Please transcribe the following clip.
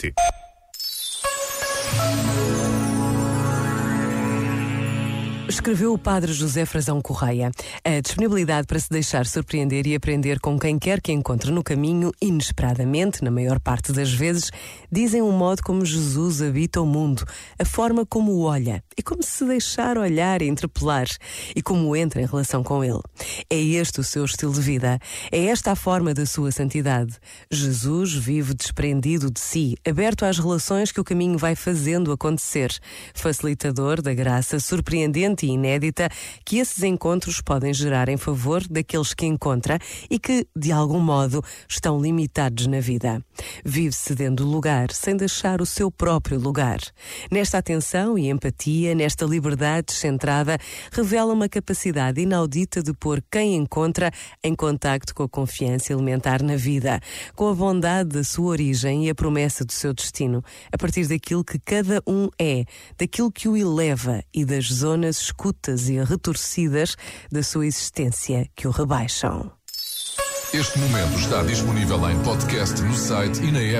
City. Escreveu o padre José Frazão Correia. A disponibilidade para se deixar surpreender e aprender com quem quer que encontre no caminho, inesperadamente, na maior parte das vezes, dizem o modo como Jesus habita o mundo, a forma como olha e como se deixar olhar e interpelar e como entra em relação com ele. É este o seu estilo de vida, é esta a forma da sua santidade. Jesus vive desprendido de si, aberto às relações que o caminho vai fazendo acontecer, facilitador da graça surpreendente e inédita que esses encontros podem gerar em favor daqueles que encontra e que, de algum modo, estão limitados na vida. Vive cedendo lugar sem deixar o seu próprio lugar. Nesta atenção e empatia, nesta liberdade descentrada, revela uma capacidade inaudita de pôr quem encontra em contacto com a confiança elementar na vida, com a bondade da sua origem e a promessa do seu destino, a partir daquilo que cada um é, daquilo que o eleva e das zonas escutas e retorcidas da sua existência que o rebaixam. Este momento está disponível em podcast no site e na app.